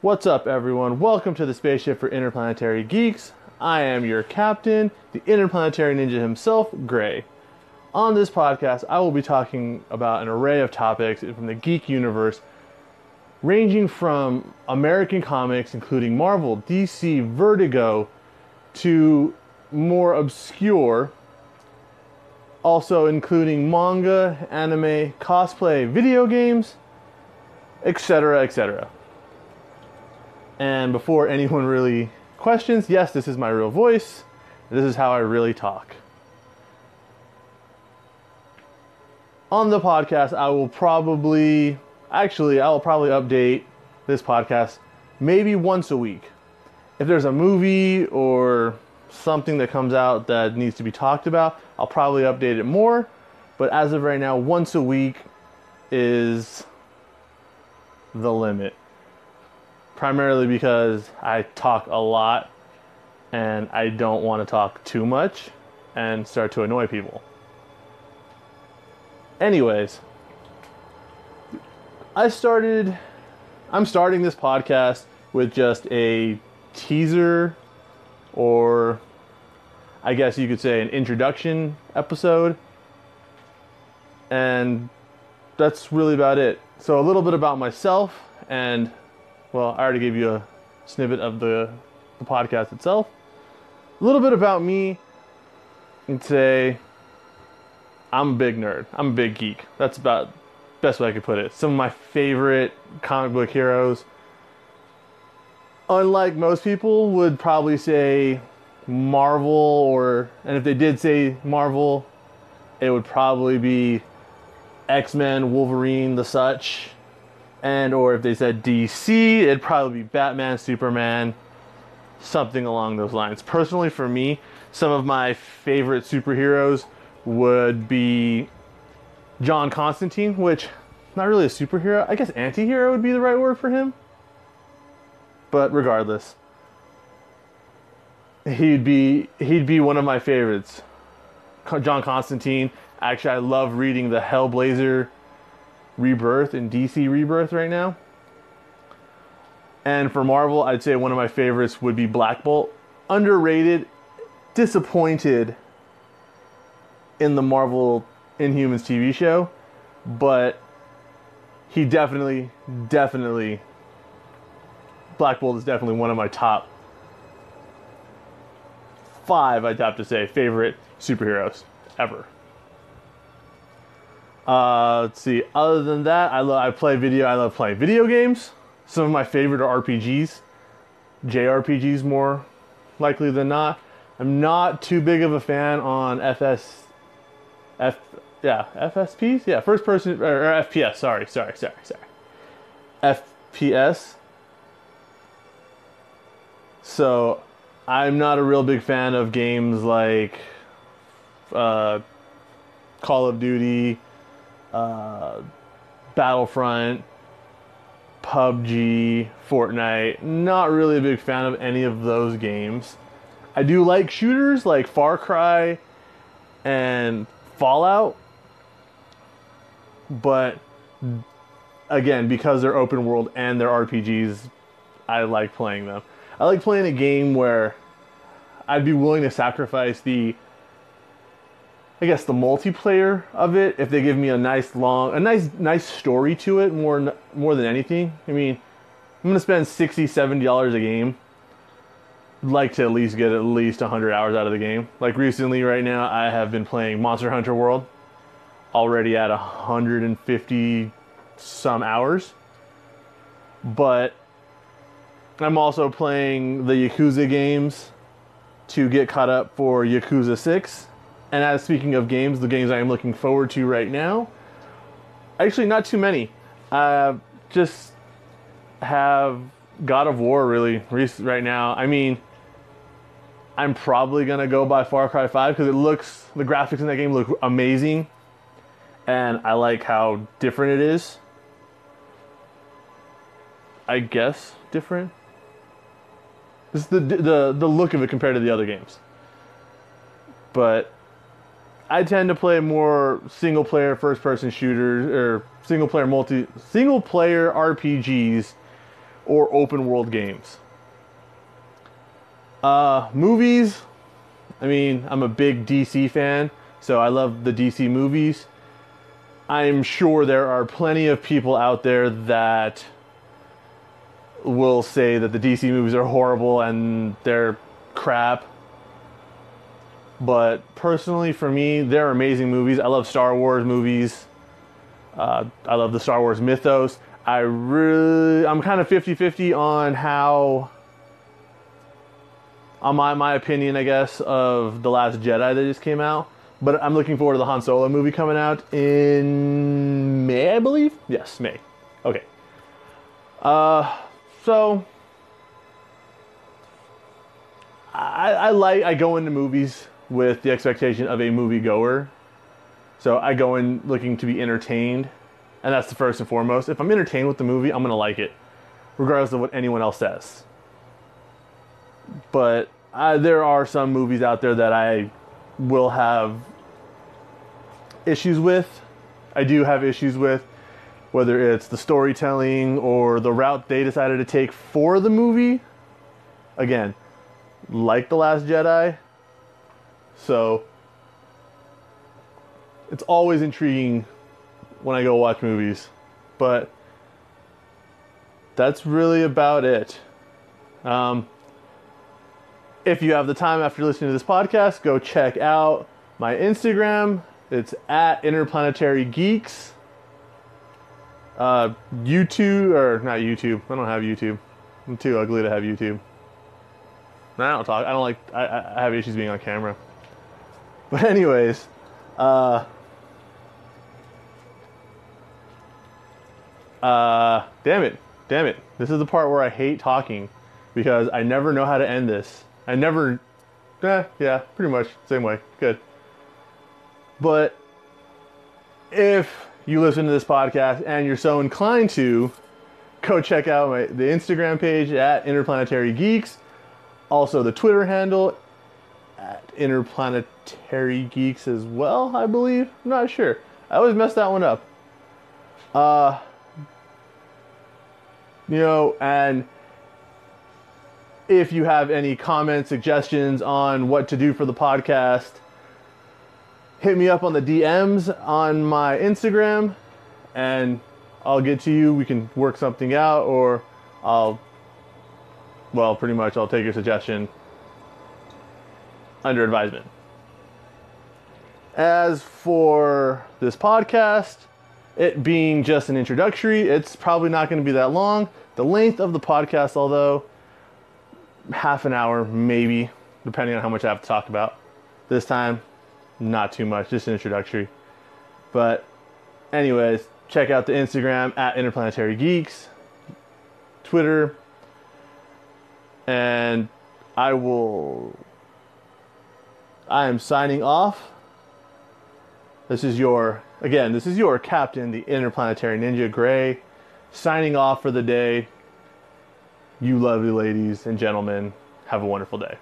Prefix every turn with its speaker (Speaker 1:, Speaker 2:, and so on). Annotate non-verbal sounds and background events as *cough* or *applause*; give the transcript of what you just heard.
Speaker 1: What's up, everyone? Welcome to the Spaceship for Interplanetary Geeks. I am your captain, the interplanetary ninja himself, Gray. On this podcast, I will be talking about an array of topics from the geek universe, ranging from American comics, including Marvel, DC, Vertigo, to more obscure, also including manga, anime, cosplay, video games, etc., etc. And before *laughs* anyone really questions, yes, this is my real voice. This is how I really talk. On the podcast, I will probably, actually, I will probably update this podcast maybe once a week. If there's a movie or something that comes out that needs to be talked about, I'll probably update it more. But as of right now, once a week is the limit primarily because I talk a lot and I don't want to talk too much and start to annoy people. Anyways, I started, I'm starting this podcast with just a teaser or I guess you could say an introduction episode. And that's really about it. So, a little bit about myself and well, I already gave you a snippet of the, the podcast itself. A little bit about me. And say, I'm a big nerd. I'm a big geek. That's about best way I could put it. Some of my favorite comic book heroes. Unlike most people, would probably say Marvel, or and if they did say Marvel, it would probably be X Men, Wolverine, the such and or if they said DC, it'd probably be Batman, Superman, something along those lines. Personally, for me, some of my favorite superheroes would be John Constantine, which not really a superhero. I guess anti-hero would be the right word for him. But regardless, he'd be he'd be one of my favorites. John Constantine. Actually, I love reading the Hellblazer Rebirth and DC Rebirth right now. And for Marvel, I'd say one of my favorites would be Black Bolt. Underrated, disappointed in the Marvel Inhumans TV show, but he definitely, definitely, Black Bolt is definitely one of my top five, I'd have to say, favorite superheroes ever. Uh, let's see. Other than that, I love I play video. I love playing video games. Some of my favorite are RPGs, JRPGs more likely than not. I'm not too big of a fan on FS, F, yeah, FSPs, yeah, first person or, or FPS. Sorry, sorry, sorry, sorry. FPS. So, I'm not a real big fan of games like uh, Call of Duty uh, Battlefront, PUBG, Fortnite. Not really a big fan of any of those games. I do like shooters like Far Cry and Fallout, but again, because they're open world and they're RPGs, I like playing them. I like playing a game where I'd be willing to sacrifice the I guess the multiplayer of it if they give me a nice long a nice nice story to it more more than anything. I mean, I'm to spend 60 70 dollars a game. I'd like to at least get at least 100 hours out of the game. Like recently right now I have been playing Monster Hunter World already at 150 some hours. But I'm also playing the Yakuza games to get caught up for Yakuza 6 and as speaking of games, the games I am looking forward to right now, actually not too many. Uh, just have God of War really right now. I mean, I'm probably gonna go by Far Cry 5 because it looks the graphics in that game look amazing, and I like how different it is. I guess different. This is the the the look of it compared to the other games. But I tend to play more single player first person shooters or single player multi single player RPGs or open world games. Uh, movies. I mean, I'm a big DC fan, so I love the DC movies. I'm sure there are plenty of people out there that will say that the DC movies are horrible and they're crap. But personally, for me, they're amazing movies. I love Star Wars movies. Uh, I love the Star Wars mythos. I really, I'm kind of 50 50 on how, on my, my opinion, I guess, of The Last Jedi that just came out. But I'm looking forward to the Han Solo movie coming out in May, I believe. Yes, May. Okay. Uh, so I, I like I go into movies with the expectation of a moviegoer. So I go in looking to be entertained, and that's the first and foremost. If I'm entertained with the movie, I'm gonna like it, regardless of what anyone else says. But I, there are some movies out there that I will have issues with. I do have issues with whether it's the storytelling or the route they decided to take for the movie. Again, like The Last Jedi. So it's always intriguing when I go watch movies. But that's really about it. Um, if you have the time after listening to this podcast, go check out my Instagram. It's at Interplanetary Geeks. Uh, YouTube, or not YouTube. I don't have YouTube. I'm too ugly to have YouTube. I don't talk. I don't like. I, I have issues being on camera. But anyways, uh, uh, damn it, damn it. This is the part where I hate talking because I never know how to end this. I never. Eh, yeah, pretty much same way. Good. But if you listen to this podcast and you're so inclined to, go check out my, the Instagram page at Interplanetary Geeks, also the Twitter handle at Interplanetary Geeks as well, I believe. I'm not sure. I always mess that one up. Uh, you know, and if you have any comments, suggestions on what to do for the podcast, hit me up on the DMs on my Instagram and I'll get to you. We can work something out or I'll, well, pretty much I'll take your suggestion under advisement. As for this podcast, it being just an introductory, it's probably not going to be that long. The length of the podcast, although, half an hour maybe, depending on how much I have to talk about. This time, not too much, just an introductory. But, anyways, check out the Instagram at Interplanetary Geeks, Twitter, and I will. I am signing off. This is your, again, this is your captain, the Interplanetary Ninja Gray, signing off for the day. You lovely ladies and gentlemen, have a wonderful day.